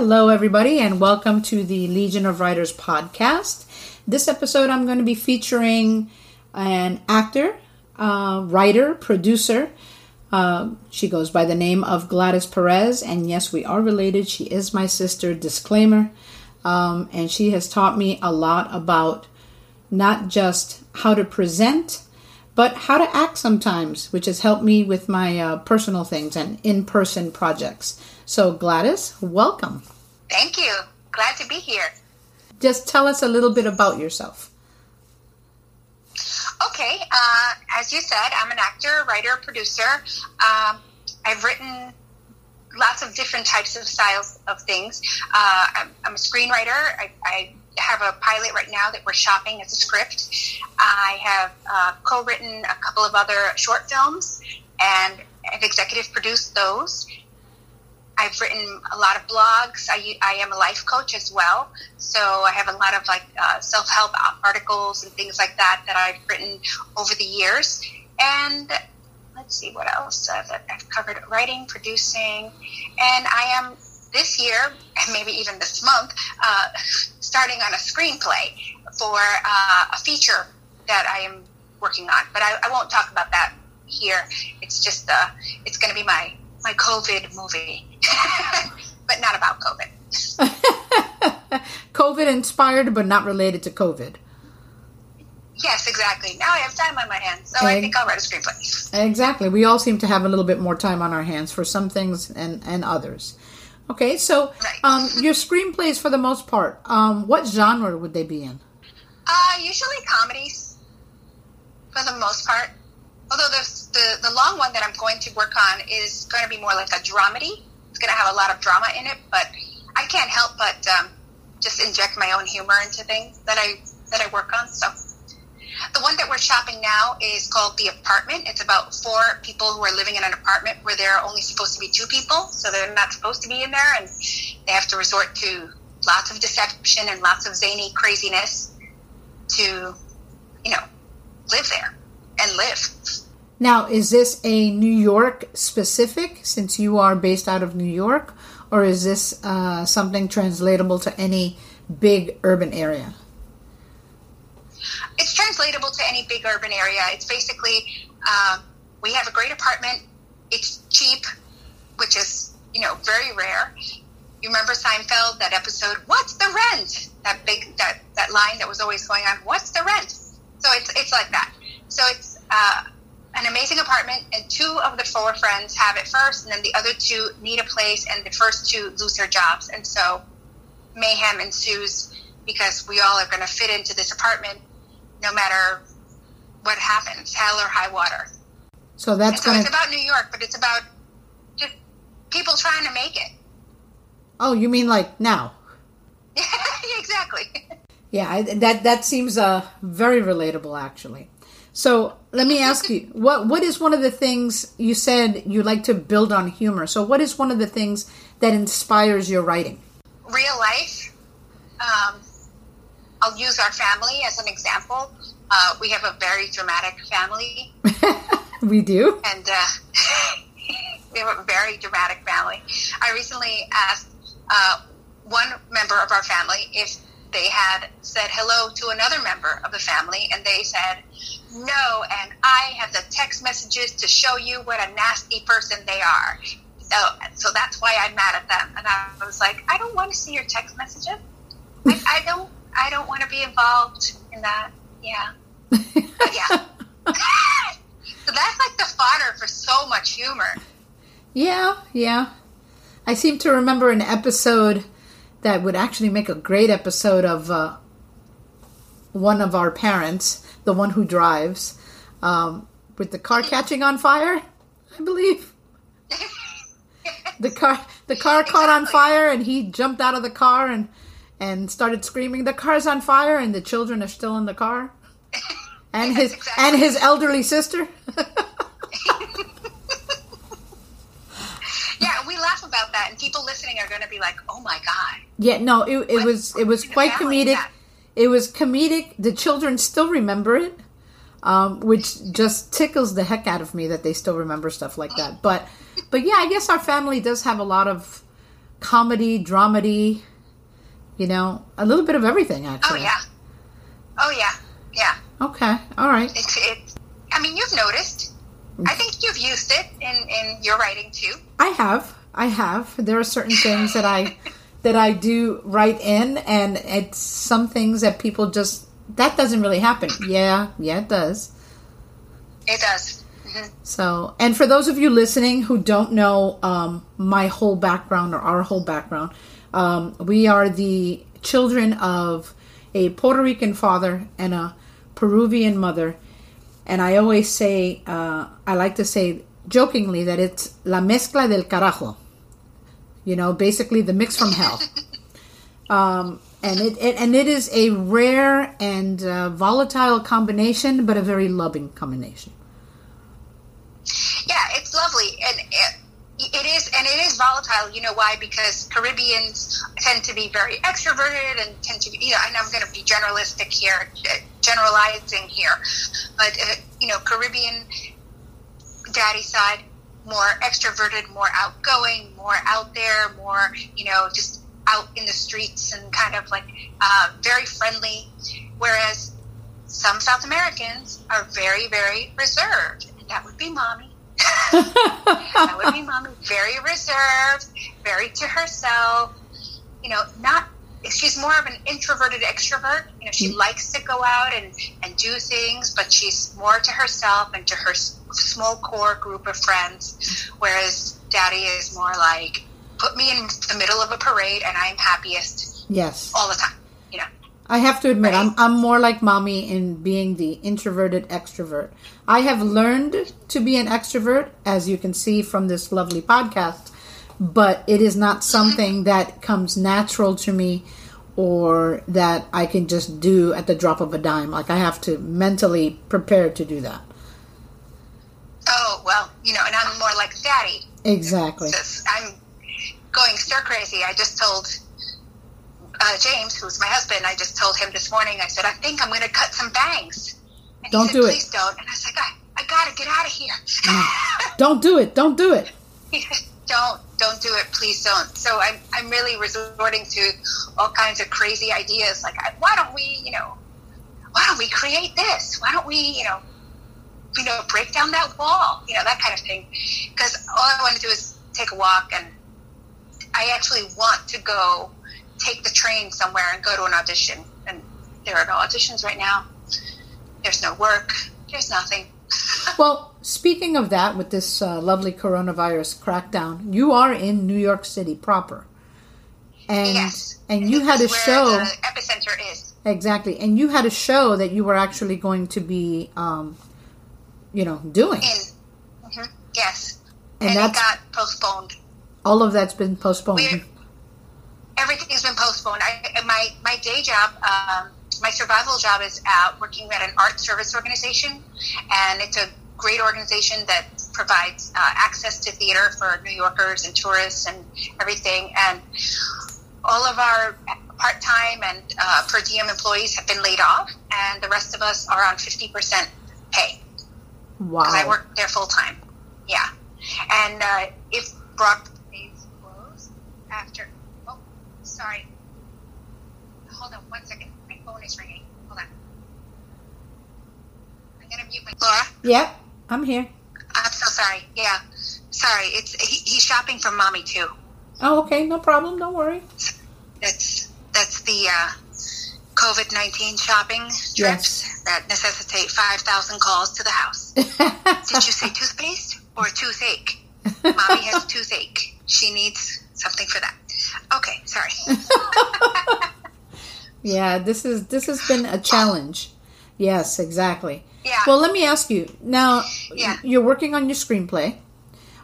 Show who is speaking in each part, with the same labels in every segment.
Speaker 1: Hello, everybody, and welcome to the Legion of Writers podcast. This episode, I'm going to be featuring an actor, uh, writer, producer. Uh, she goes by the name of Gladys Perez, and yes, we are related. She is my sister, disclaimer. Um, and she has taught me a lot about not just how to present, but how to act sometimes, which has helped me with my uh, personal things and in person projects. So, Gladys, welcome.
Speaker 2: Thank you. Glad to be here.
Speaker 1: Just tell us a little bit about yourself.
Speaker 2: Okay. Uh, as you said, I'm an actor, writer, producer. Um, I've written lots of different types of styles of things. Uh, I'm, I'm, a screenwriter. I, I, have a pilot right now that we're shopping as a script. I have uh, co written a couple of other short films and have executive produced those. I've written a lot of blogs. I, I am a life coach as well. So I have a lot of like uh, self help articles and things like that that I've written over the years. And let's see what else uh, that I've covered writing, producing, and I am this year, and maybe even this month, uh, starting on a screenplay for uh, a feature that I am working on. But I, I won't talk about that here. It's just uh, it's going to be my my COVID movie, but not about COVID.
Speaker 1: COVID inspired, but not related to COVID.
Speaker 2: Yes, exactly. Now I have time on my hands, so I think I'll write a screenplay.
Speaker 1: Exactly. We all seem to have a little bit more time on our hands for some things and, and others. Okay, so right. um, your screenplays, for the most part, um, what genre would they be in?
Speaker 2: Uh, usually comedies, for the most part. Although the, the, the long one that I'm going to work on is going to be more like a dramedy. It's going to have a lot of drama in it, but I can't help but um, just inject my own humor into things that I that I work on. So the one that we're shopping now is called The Apartment. It's about four people who are living in an apartment where there are only supposed to be two people, so they're not supposed to be in there, and they have to resort to lots of deception and lots of zany craziness to, you know, live there and live.
Speaker 1: Now, is this a New York specific since you are based out of New York, or is this uh, something translatable to any big urban area?
Speaker 2: it's translatable to any big urban area. It's basically um, we have a great apartment. It's cheap, which is you know very rare. You remember Seinfeld that episode? What's the rent? That big that that line that was always going on. What's the rent? So it's it's like that. So it's uh, an amazing apartment, and two of the four friends have it first, and then the other two need a place, and the first two lose their jobs, and so mayhem ensues because we all are going to fit into this apartment no matter what happens, hell or high water.
Speaker 1: So that's
Speaker 2: so gonna... it's about New York, but it's about just people trying to make it.
Speaker 1: Oh, you mean like now?
Speaker 2: yeah, exactly.
Speaker 1: Yeah, that that seems uh, very relatable, actually. So let me ask you, what what is one of the things you said you like to build on humor? So what is one of the things that inspires your writing?
Speaker 2: Real life. Um, I'll use our family as an example. Uh, we have a very dramatic family.
Speaker 1: we do.
Speaker 2: And uh, we have a very dramatic family. I recently asked uh, one member of our family if they had said hello to another member of the family, and they said no. And I have the text messages to show you what a nasty person they are. So, so that's why I'm mad at them. And I was like, I don't want to see your text messages. I, I don't I don't want to be involved in that. Yeah. yeah. so that's like the fodder for so much humor.
Speaker 1: Yeah, yeah. I seem to remember an episode that would actually make a great episode of uh, one of our parents, the one who drives, um, with the car catching on fire. I believe the car the car caught on fire, and he jumped out of the car and and started screaming, "The car's on fire!" and the children are still in the car, and his exactly. and his elderly sister.
Speaker 2: yeah, we laugh about that, and people listening are going to be like, "Oh my god!"
Speaker 1: Yeah, no, it, it was it was quite comedic. It was comedic. The children still remember it, um, which just tickles the heck out of me that they still remember stuff like that. But, but yeah, I guess our family does have a lot of comedy, dramedy, you know, a little bit of everything actually.
Speaker 2: Oh yeah. Oh yeah. Yeah.
Speaker 1: Okay. All right.
Speaker 2: It's it's. I mean, you've noticed. I think you've used it in in your writing too.
Speaker 1: I have. I have. There are certain things that I that I do write in and it's some things that people just that doesn't really happen. Yeah, yeah it does.
Speaker 2: It does. hmm
Speaker 1: So, and for those of you listening who don't know um, my whole background or our whole background, um, we are the children of a Puerto Rican father and a Peruvian mother. And I always say, uh, I like to say jokingly that it's la mezcla del carajo. You know, basically the mix from hell. Um, and it, it and it is a rare and uh, volatile combination, but a very loving combination.
Speaker 2: Yeah, it's lovely, and it, it is, and it is volatile. You know why? Because Caribbeans tend to be very extroverted and tend to be. You know, I'm going to be generalistic here, generalizing here, but uh, you know, Caribbean daddy side more extroverted, more outgoing, more out there, more you know, just out in the streets and kind of like uh, very friendly. Whereas some South Americans are very, very reserved. And that would be mommy. that would be mommy. Very reserved, very to herself. You know, not. She's more of an introverted extrovert. You know, she mm. likes to go out and, and do things, but she's more to herself and to her s- small core group of friends. Whereas daddy is more like, put me in the middle of a parade and I'm happiest
Speaker 1: Yes.
Speaker 2: all the time. You know,
Speaker 1: I have to admit, I'm I'm more like mommy in being the introverted extrovert. I have learned to be an extrovert, as you can see from this lovely podcast, but it is not something that comes natural to me or that I can just do at the drop of a dime. Like I have to mentally prepare to do that.
Speaker 2: oh, well, you know, and I'm more like daddy.
Speaker 1: Exactly.
Speaker 2: I'm going stir crazy. I just told uh, James, who's my husband, I just told him this morning, I said, I think I'm going to cut some bangs. And
Speaker 1: Don't
Speaker 2: he said,
Speaker 1: do it.
Speaker 2: Please don't. And I was like, I, I got to get out of here.
Speaker 1: Don't do it. Don't do it.
Speaker 2: Don't, don't do it. Please don't. So I'm, I'm really resorting to all kinds of crazy ideas. Like, why don't we, you know, why don't we create this? Why don't we, you know, you know, break down that wall? You know, that kind of thing. Because all I want to do is take a walk, and I actually want to go take the train somewhere and go to an audition. And there are no auditions right now. There's no work. There's nothing.
Speaker 1: Well, speaking of that, with this uh, lovely coronavirus crackdown, you are in New York City proper, and
Speaker 2: yes.
Speaker 1: and you had a show
Speaker 2: The epicenter is.
Speaker 1: exactly, and you had a show that you were actually going to be, um, you know, doing,
Speaker 2: In. hmm Yes.
Speaker 1: and,
Speaker 2: And, it
Speaker 1: that's
Speaker 2: got postponed.
Speaker 1: all of that's been postponed.
Speaker 2: We- everything's been postponed. I, my my day job, um, my survival job is out working at an art service organization, and it's a great organization that provides uh, access to theater for New Yorkers and tourists and everything. And all of our part time and uh, per diem employees have been laid off, and the rest of us are on fifty percent pay
Speaker 1: wow.
Speaker 2: because I work there full time. Yeah, and uh, if Brock is closed after, oh, sorry. Hold on one second. My phone is ringing. Hold on. I'm gonna mute my Laura.
Speaker 1: Yep, I'm here.
Speaker 2: I'm so sorry. Yeah, sorry. It's he, he's shopping for mommy too.
Speaker 1: Oh, okay, no problem. Don't worry.
Speaker 2: That's that's the uh, COVID nineteen shopping trips
Speaker 1: Yes.
Speaker 2: that necessitate five thousand calls to the house. Did you say toothpaste or toothache? Mommy has toothache. She needs something for that. Okay, sorry.
Speaker 1: yeah, this is this has been a challenge. Yes, exactly.
Speaker 2: Yeah.
Speaker 1: Well, let me ask you now.
Speaker 2: Yeah.
Speaker 1: You're working on your screenplay.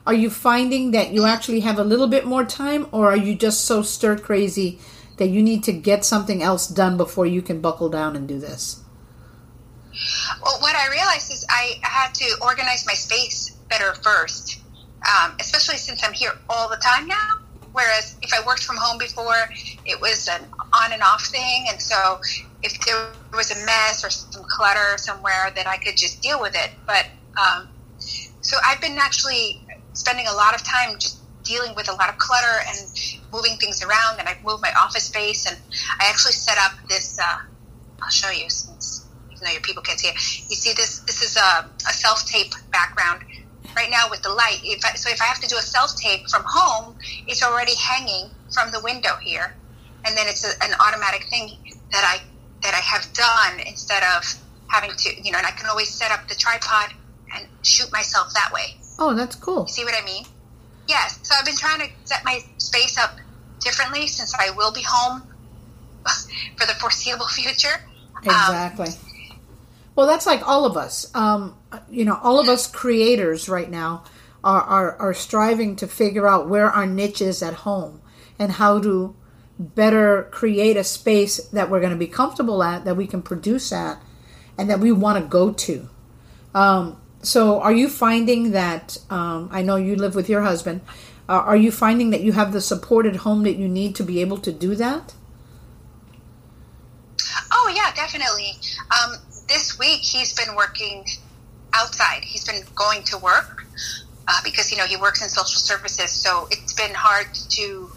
Speaker 1: Are you finding that you actually have a little bit more time, or are you just so stir crazy that you need to get something else done before you can buckle down and do this?
Speaker 2: Well, what I realized is I had to organize my space better first, um, especially since I'm here all the time now. Whereas if I worked from home before, it was an on and off thing. And so if there was a mess or some clutter somewhere, then I could just deal with it. But um, so I've been actually spending a lot of time just dealing with a lot of clutter and moving things around, and I've moved my office space, and I actually set up this. Uh, I'll show you since even though your people can't see it. You see this? This is a, a self tape background. Right now with the light, if I, so if I have to do a self tape from home, it's already hanging from the window here, and then it's a, an automatic thing that I that I have done instead of having to, you know, and I can always set up the tripod and shoot myself that way.
Speaker 1: Oh, that's cool.
Speaker 2: You see what I mean? Yes. So I've been trying to set my space up differently since I will be home for the foreseeable future.
Speaker 1: Exactly. Um, well, that's like all of us. Um, you know, all of us creators right now are, are, are striving to figure out where our niche is at home and how to better create a space that we're going to be comfortable at, that we can produce at, and that we want to go to. Um, so, are you finding that? Um, I know you live with your husband. Uh, are you finding that you have the support at home that you need to be able to do that?
Speaker 2: Oh yeah, definitely. Um, this week he's been working outside. He's been going to work uh, because you know he works in social services. So it's been hard to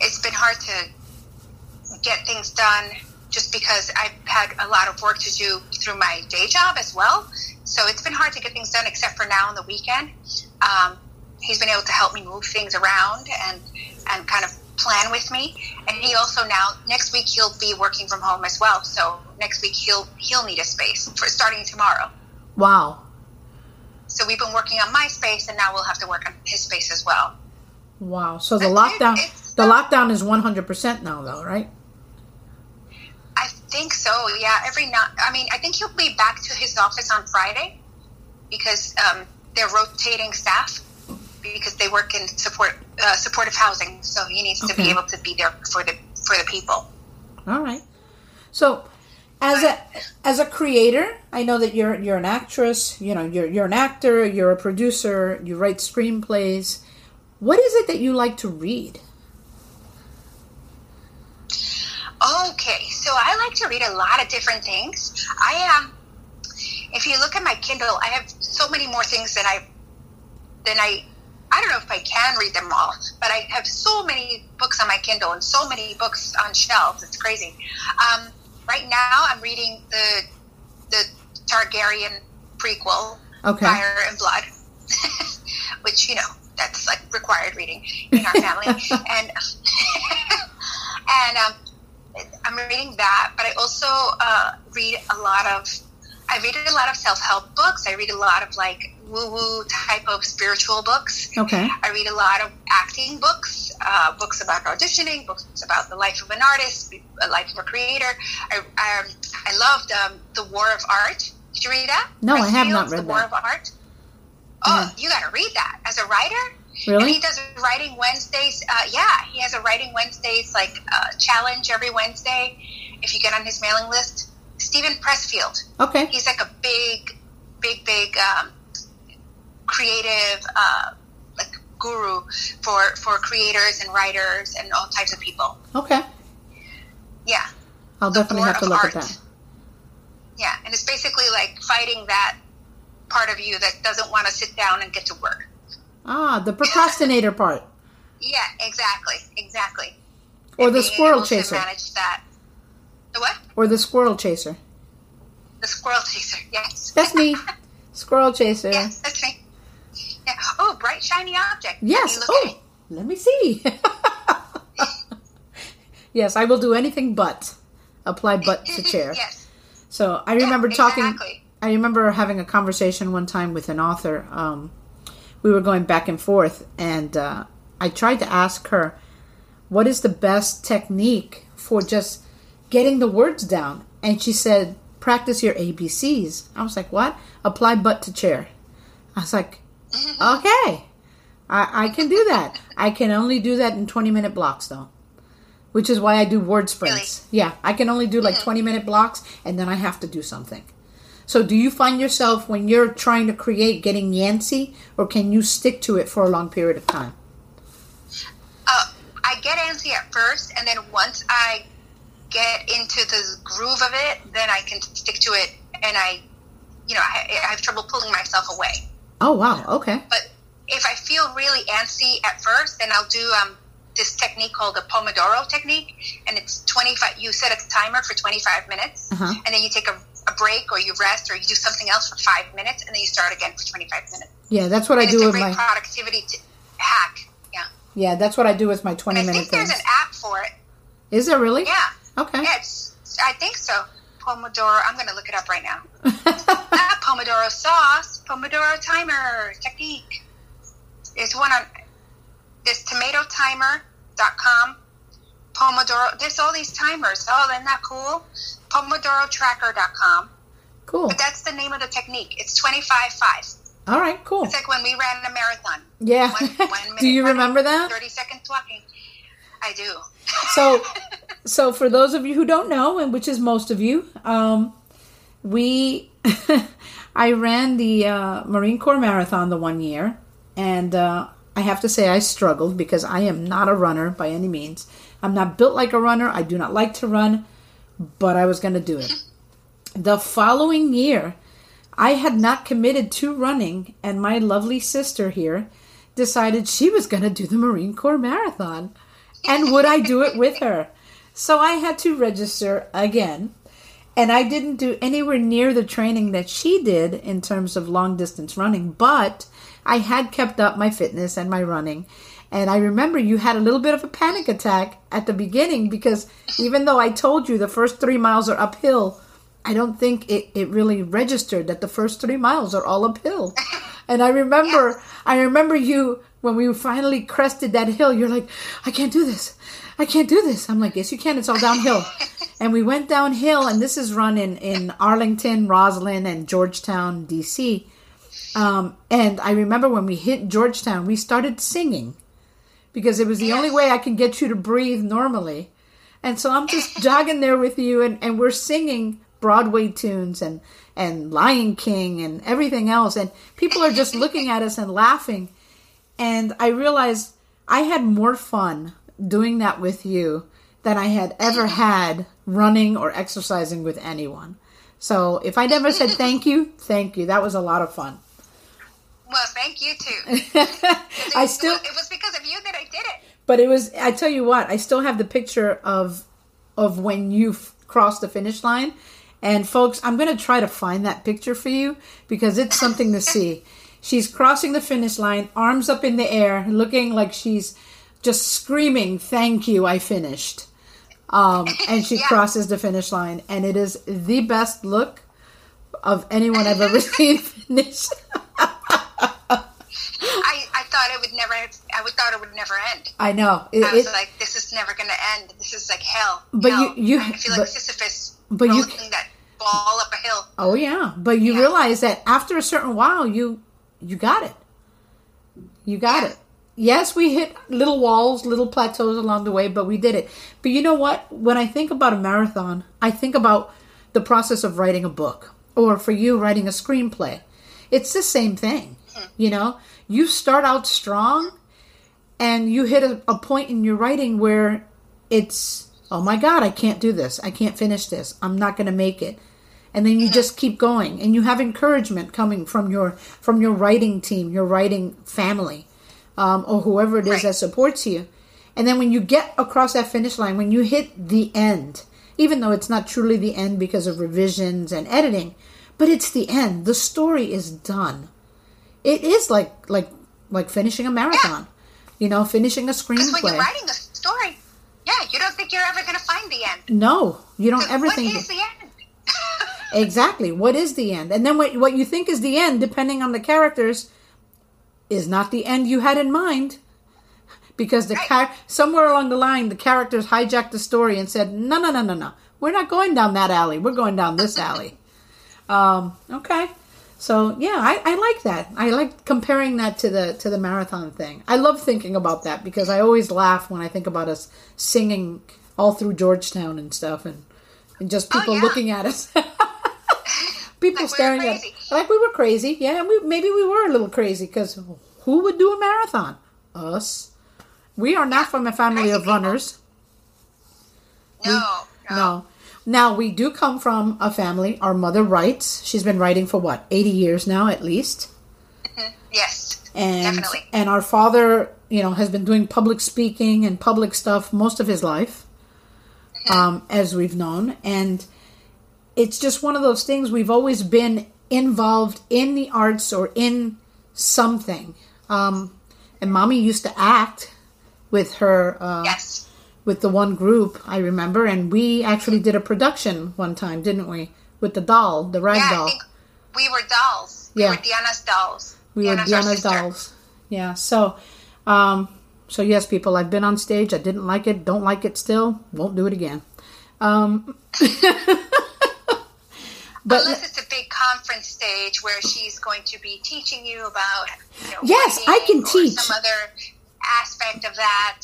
Speaker 2: it's been hard to get things done just because I've had a lot of work to do through my day job as well. So it's been hard to get things done, except for now on the weekend. Um, he's been able to help me move things around and and kind of plan with me. And he also now next week he'll be working from home as well. So next week he'll he'll need a space for starting tomorrow.
Speaker 1: Wow.
Speaker 2: So we've been working on my space, and now we'll have to work on his space as well.
Speaker 1: Wow. So the lockdown the lockdown is one hundred percent now, though, right?
Speaker 2: I think so. Yeah, every night. I mean, I think he'll be back to his office on Friday because um, they're rotating staff because they work in support uh, supportive housing. So he needs okay. to be able to be there for the for the people.
Speaker 1: All right. So, as a as a creator, I know that you're you're an actress. You know, you're you're an actor. You're a producer. You write screenplays. What is it that you like to read?
Speaker 2: Okay, so I like to read a lot of different things. I am. Um, if you look at my Kindle, I have so many more things than I than I. I don't know if I can read them all, but I have so many books on my Kindle and so many books on shelves. It's crazy. Um, right now, I'm reading the the Targaryen prequel,
Speaker 1: okay.
Speaker 2: Fire and Blood, which you know that's like required reading in our family, and and um, I'm reading that, but I also uh, read a lot of. I read a lot of self help books. I read a lot of like woo woo type of spiritual books.
Speaker 1: Okay.
Speaker 2: I read a lot of acting books, uh, books about auditioning, books about the life of an artist, the life of a creator. I um, I loved um, the War of Art. Did you read that?
Speaker 1: No, I have not read
Speaker 2: the
Speaker 1: that.
Speaker 2: War of Art. Oh, yeah. you got to read that as a writer.
Speaker 1: Really?
Speaker 2: And he does writing Wednesdays. Uh, yeah, he has a writing Wednesdays like uh, challenge every Wednesday. If you get on his mailing list, Steven Pressfield.
Speaker 1: Okay.
Speaker 2: He's like a big, big, big um, creative uh, like guru for for creators and writers and all types of people.
Speaker 1: Okay.
Speaker 2: Yeah.
Speaker 1: I'll the definitely have to look art. at that.
Speaker 2: Yeah, and it's basically like fighting that part of you that doesn't want to sit down and get to work.
Speaker 1: Ah, the procrastinator part.
Speaker 2: Yeah, exactly, exactly.
Speaker 1: Or and the squirrel chaser.
Speaker 2: manage that. The what?
Speaker 1: Or the squirrel chaser.
Speaker 2: The squirrel chaser. Yes.
Speaker 1: That's me. squirrel chaser.
Speaker 2: Yes, that's me. Yeah. Oh, bright shiny object.
Speaker 1: Yes. Oh, let me see. yes, I will do anything but apply butt to chair.
Speaker 2: yes.
Speaker 1: So I remember yeah, talking. I remember having a conversation one time with an author. Um, we were going back and forth, and uh, I tried to ask her, "What is the best technique for just getting the words down?" And she said, "Practice your ABCs." I was like, "What?" Apply butt to chair. I was like, "Okay, I, I can do that. I can only do that in twenty minute blocks, though." Which is why I do word sprints.
Speaker 2: Really?
Speaker 1: Yeah, I can only do like 20 minute blocks and then I have to do something. So, do you find yourself when you're trying to create getting antsy, or can you stick to it for a long period of time?
Speaker 2: Uh, I get antsy at first, and then once I get into the groove of it, then I can stick to it, and I, you know, I, I have trouble pulling myself away.
Speaker 1: Oh wow! Okay.
Speaker 2: But if I feel really antsy at first, then I'll do um, this technique called the Pomodoro technique, and it's 25. You set a timer for 25 minutes,
Speaker 1: Uh-huh.
Speaker 2: and then you take a, a break, or you rest, or you do something else for five minutes, and then you start again for 25 minutes.
Speaker 1: Yeah, that's what I
Speaker 2: And
Speaker 1: do
Speaker 2: a
Speaker 1: with
Speaker 2: great
Speaker 1: my.
Speaker 2: productivity hack. Yeah,
Speaker 1: Yeah, that's what I do with my
Speaker 2: and
Speaker 1: twenty
Speaker 2: I
Speaker 1: minute
Speaker 2: think there's
Speaker 1: things.
Speaker 2: an app for it.
Speaker 1: Is there really?
Speaker 2: Yeah,
Speaker 1: Okay.
Speaker 2: yeah, it's, I think so. Pomodoro. I'm going to look it up right now. Not ah, Pomodoro sauce, Pomodoro timer technique. There's one on this tomatotimer.com. Pomodoro. There's all these timers. Oh, isn't that cool? PomodoroTracker.com.
Speaker 1: cool.
Speaker 2: But that's the name of the technique. It's 25 5.
Speaker 1: All right. Cool.
Speaker 2: It's like when we ran a marathon.
Speaker 1: Yeah.
Speaker 2: One, one minute
Speaker 1: do you remember that?
Speaker 2: 30 seconds walking. I do.
Speaker 1: So, so for those of you who don't know, and which is most of you, um, we, I ran the uh, Marine Corps Marathon the one year, and uh, I have to say I struggled because I am not a runner by any means. I'm not built like a runner. I do not like to run, but I was going to do it. The following year, I had not committed to running, and my lovely sister here decided she was going to do the Marine Corps Marathon. And would I do it with her? So I had to register again. And I didn't do anywhere near the training that she did in terms of long distance running, but I had kept up my fitness and my running. And I remember you had a little bit of a panic attack at the beginning because even though I told you the first three miles are uphill, I don't think it, it really registered that the first three miles are all uphill. And I remember, I remember you when we finally crested that hill. You're like, I can't do this. I can't do this. I'm like, yes, you can. It's all downhill. and we went downhill, and this is run in in Arlington, Rosslyn, and Georgetown, D.C. Um, and I remember when we hit Georgetown, we started singing because it was the only way I can get you to breathe normally. And so I'm just jogging there with you, and, and we're singing Broadway tunes and, and Lion King and everything else. And people are just looking at us and laughing. And I realized I had more fun doing that with you than I had ever had running or exercising with anyone. So if I never said thank you, thank you. That was a lot of fun.
Speaker 2: Well, thank you too.
Speaker 1: I still
Speaker 2: It was because of you that I did it.
Speaker 1: But it was. I tell you what. I still have the picture of of when you f- crossed the finish line. And folks, I'm going to try to find that picture for you because it's something to see. She's crossing the finish line, arms up in the air, looking like she's just screaming, "Thank you, I finished." Um, and she
Speaker 2: Yeah.
Speaker 1: crosses the finish line, and it is the best look of anyone I've ever seen finish.
Speaker 2: I, I thought it would never. I would thought it would never end.
Speaker 1: I know. It,
Speaker 2: I was
Speaker 1: it-
Speaker 2: like, this is never going to end. This is like hell.
Speaker 1: But
Speaker 2: hell.
Speaker 1: you- you-
Speaker 2: I feel
Speaker 1: but-
Speaker 2: like Sisyphus
Speaker 1: but you-
Speaker 2: that ball up a hill.
Speaker 1: Oh yeah, but you
Speaker 2: Yeah.
Speaker 1: realize that after a certain while, you you got it. You got
Speaker 2: Yeah.
Speaker 1: it. Yes, we hit little walls, little plateaus along the way, but we did it. But you know what? When I think about a marathon, I think about the process of writing a book, or for you, writing a screenplay. It's the same thing. You know, you start out strong, and you hit a, a point in your writing where it's oh my god i can't do this i can't finish this i'm not going to make it and then you mm-hmm. just keep going and you have encouragement coming from your from your writing team your writing family um, or whoever it is
Speaker 2: Right.
Speaker 1: that supports you and then when you get across that finish line when you hit the end even though it's not truly the end because of revisions and editing but it's the end the story is done it is like like like finishing a marathon you know finishing a
Speaker 2: Because when you're writing a story, yeah, you don't think you're ever going to find the end.
Speaker 1: no you don't ever
Speaker 2: what
Speaker 1: think
Speaker 2: is the end?
Speaker 1: Exactly. What is the end? And then what what you think is the end, depending on the characters, is not the end you had in mind. Because the char- somewhere along the line, the characters hijacked the story and said, "No, no, no, no, no. We're not going down that alley. We're going down this alley." Um, okay. So yeah, I, I like that. I like comparing that to the to the marathon thing. I love thinking about that because I always laugh when I think about us singing all through Georgetown and stuff, and and just people
Speaker 2: yeah.
Speaker 1: people looking at us. People
Speaker 2: Like we
Speaker 1: staring at
Speaker 2: crazy.
Speaker 1: like we were crazy. Yeah, we maybe we were a little crazy because who would do a marathon? Us. We are not from a family of runners.
Speaker 2: No, no.
Speaker 1: No. Now we do come from a family. Our mother writes. She's been writing for what eighty years now, at least.
Speaker 2: Yes,
Speaker 1: And
Speaker 2: definitely.
Speaker 1: and our father you know, has been doing public speaking and public stuff most of his life, um, as we've known. And it's just one of those things we've always been involved in the arts or in something. Um, and mommy used to act with her, uh,
Speaker 2: Yes.
Speaker 1: with the one group, I remember. And we actually did a production one time, didn't we? With the doll, the rag
Speaker 2: Yeah,
Speaker 1: doll.
Speaker 2: We were dolls. We
Speaker 1: Yeah.
Speaker 2: were Diana's dolls.
Speaker 1: We were Diana's dolls. Yeah. So, um, so yes, people, I've been on stage. I didn't like it. Don't like it still. Won't do it again. Um, but
Speaker 2: Unless it's a big conference stage where she's going to be teaching you about, you know,
Speaker 1: Yes, I can teach.
Speaker 2: some other aspect of that.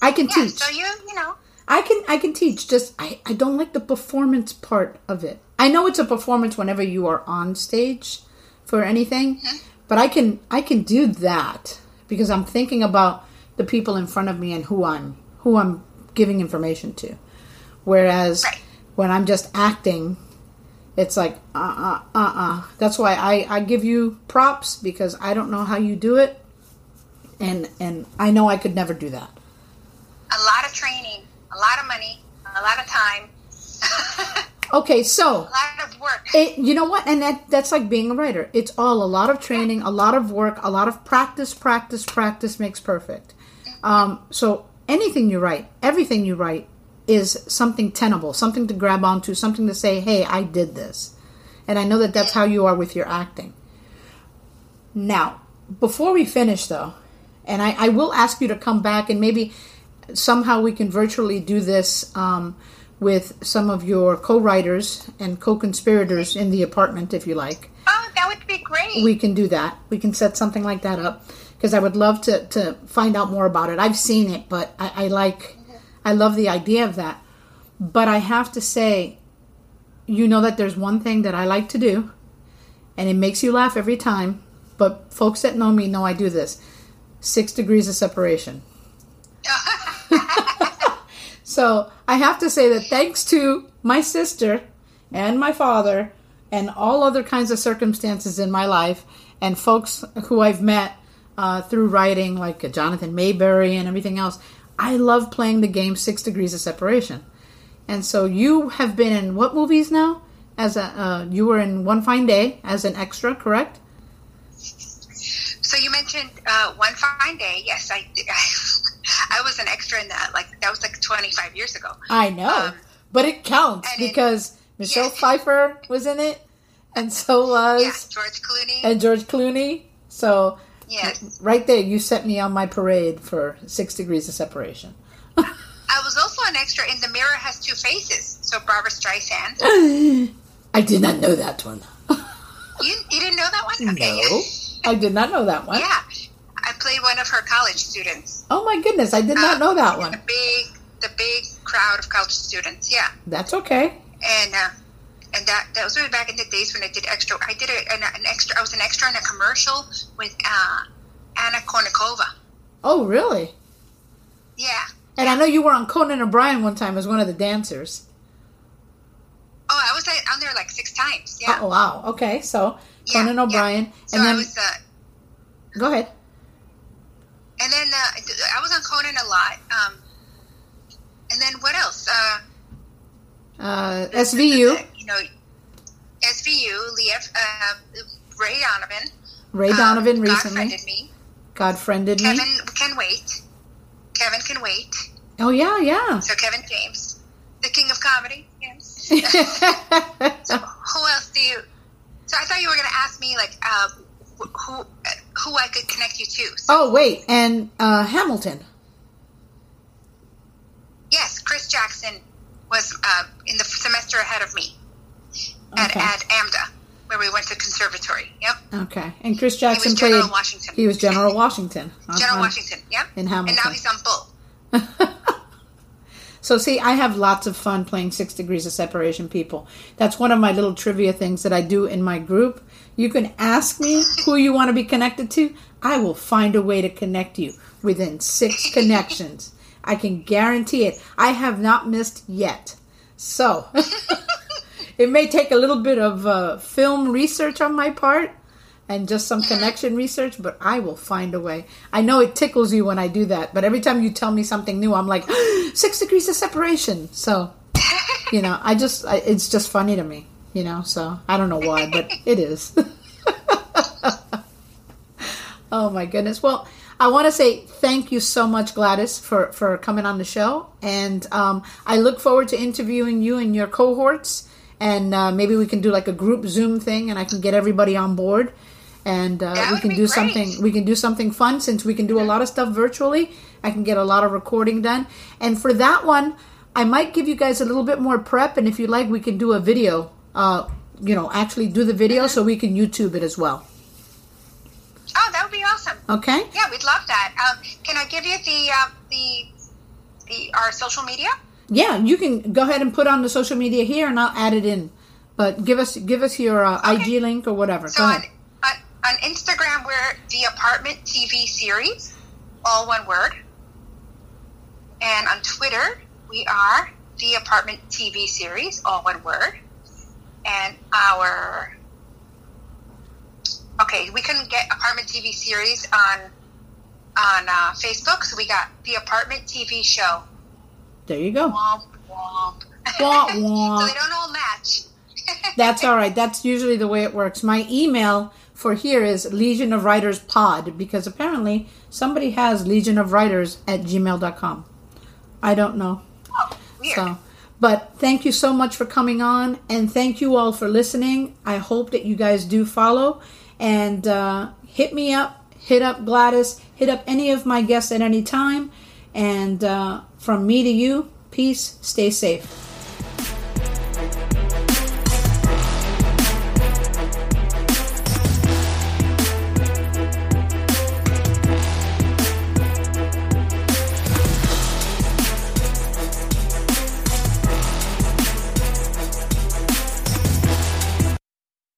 Speaker 1: I can
Speaker 2: Yeah,
Speaker 1: teach.
Speaker 2: so you, you know,
Speaker 1: I can I can teach. Just I I don't like the performance part of it. I know it's a performance whenever you are on stage for anything, mm-hmm. but I can I can do that because I'm thinking about the people in front of me and who I'm who I'm giving information to. Whereas
Speaker 2: Right.
Speaker 1: when I'm just acting, it's like uh uh uh uh. That's why I I give you props because I don't know how you do it, and and I know I could never do that.
Speaker 2: a lot of training, a lot of money, a lot of time,
Speaker 1: Okay, so
Speaker 2: a lot of work.
Speaker 1: It, you know what? And that that's like being a writer. It's all a lot of training, a lot of work, a lot of practice, practice, practice makes perfect. Um, so anything you write, everything you write is something tenable, something to grab onto, something to say, "Hey, I did this." And I know that that's how you are with your acting. Now, before we finish though, and I, I will ask you to come back and maybe somehow we can virtually do this um, with some of your co-writers and co-conspirators in the apartment if you like
Speaker 2: Oh, that would be great.
Speaker 1: we can do that we can set something like that up because i would love to, to find out more about it i've seen it but I, I like i love the idea of that. But i have to say you know that there's one thing that i like to do and it makes you laugh every time but folks that know me know i do this. Six degrees of separation. So I have to say that thanks to my sister and my father and all other kinds of circumstances in my life and folks who I've met uh, through writing, like Jonathan Maberry and everything else, I love playing the game Six Degrees of Separation. And so you have been in what movies now? As a uh, you were in One Fine Day as an extra, correct?
Speaker 2: So you mentioned uh, One Fine Day. Yes, I, I was an extra in that. Like that was like 25 years ago.
Speaker 1: I know,
Speaker 2: Um,
Speaker 1: but it counts
Speaker 2: and it-
Speaker 1: because Michelle
Speaker 2: Yeah.
Speaker 1: Pfeiffer was in it, and so was
Speaker 2: Yeah, George Clooney.
Speaker 1: and George Clooney. So
Speaker 2: yes,
Speaker 1: right there, you set me on my parade for six degrees of separation.
Speaker 2: I was also an extra in The Mirror Has Two Faces. So Barbra Streisand.
Speaker 1: I did not know that one.
Speaker 2: You, you didn't know that one? Okay.
Speaker 1: No, I did not know that one.
Speaker 2: Yeah. I played one of her college students.
Speaker 1: Oh my goodness, I did not know that
Speaker 2: The
Speaker 1: one.
Speaker 2: big, the big crowd of college students. Yeah.
Speaker 1: That's okay.
Speaker 2: and uh, and that that was way back in the days when I did extra. I did a, an, an extra. I was an extra in a commercial with uh, Anna Kournikova.
Speaker 1: Oh really?
Speaker 2: Yeah.
Speaker 1: And I know you were on Conan O'Brien one time as one of the dancers.
Speaker 2: Oh, I was uh, on there like six times. Yeah.
Speaker 1: Oh wow. Okay, so
Speaker 2: Yeah,
Speaker 1: Conan
Speaker 2: yeah.
Speaker 1: O'Brien,
Speaker 2: So
Speaker 1: and then
Speaker 2: was, uh,
Speaker 1: go ahead.
Speaker 2: and then uh, I was on Conan a lot. Um, and then what else? Uh,
Speaker 1: Uh, SVU,
Speaker 2: You know, SVU, Leah, uh, Ray Donovan.
Speaker 1: Ray
Speaker 2: um,
Speaker 1: Donovan
Speaker 2: God
Speaker 1: recently.
Speaker 2: friended me.
Speaker 1: God friended me.
Speaker 2: Kevin can wait. Kevin can wait.
Speaker 1: Oh yeah, yeah.
Speaker 2: So Kevin James, the king of comedy. Yes. so who else do you? So I thought you were going to ask me like uh, who who I could connect you to. So,
Speaker 1: oh wait, and uh, Hamilton.
Speaker 2: Yes, Chris Jackson was uh, in the semester ahead of me
Speaker 1: Okay.
Speaker 2: at AMDA, where we went to conservatory. Yep,
Speaker 1: Okay, and Chris Jackson
Speaker 2: was General
Speaker 1: played.
Speaker 2: Washington.
Speaker 1: He was General Washington. on-
Speaker 2: General
Speaker 1: on-
Speaker 2: Washington. Yep,
Speaker 1: in
Speaker 2: and
Speaker 1: Hamilton.
Speaker 2: now he's on Bull.
Speaker 1: So see, I have lots of fun playing Six Degrees of Separation people. That's one of my little trivia things that I do in my group. You can ask me who you want to be connected to. I will find a way to connect you within six connections. I can guarantee it. I have not missed yet. So it may take a little bit of uh, film research on my part, and just some connection research, but I will find a way. I know it tickles you when I do that, but every time you tell me something new, I'm like, six degrees of separation. So, you know, I just, I, it's just funny to me, you know, so I don't know why, but it is. oh my goodness. Well, I want to say thank you so much, Gladys, for, for coming on the show. And um, I look forward to interviewing you and your cohorts. And uh, maybe we can do like a group Zoom thing and I can get everybody on board. And uh, we can do great. something we can do something fun since we can do a lot of stuff virtually. I can get a lot of recording done. And for that one i might give you guys a little bit more prep. And if you like we can do a video uh, you know actually do the video mm-hmm. so we can youtube it as well.
Speaker 2: Oh that would be awesome.
Speaker 1: Okay?
Speaker 2: Yeah we'd love that. Um, can i give you the uh, the the our social media
Speaker 1: yeah you can go ahead and put on the social media here and i'll add it in but give us give us your uh, okay. ig link or whatever so go ahead
Speaker 2: on Instagram, we're the Apartment TV series, all one word. And on Twitter, we are the Apartment TV series, all one word. And our okay, we couldn't get Apartment TV series on on uh, Facebook, so we got the Apartment TV show.
Speaker 1: There you go.
Speaker 2: Womp womp.
Speaker 1: Womp womp.
Speaker 2: so they don't all match.
Speaker 1: That's all right. That's usually the way it works. My email for here is Legion of Writers Pod because apparently somebody has Legion of Writers at gmail.com. I don't know.
Speaker 2: Oh. So,
Speaker 1: but thank you so much for coming on and thank you all for listening. I hope that you guys do follow and uh, hit me up, hit up Gladys, hit up any of my guests at any time. And uh, from me to you, peace, stay safe.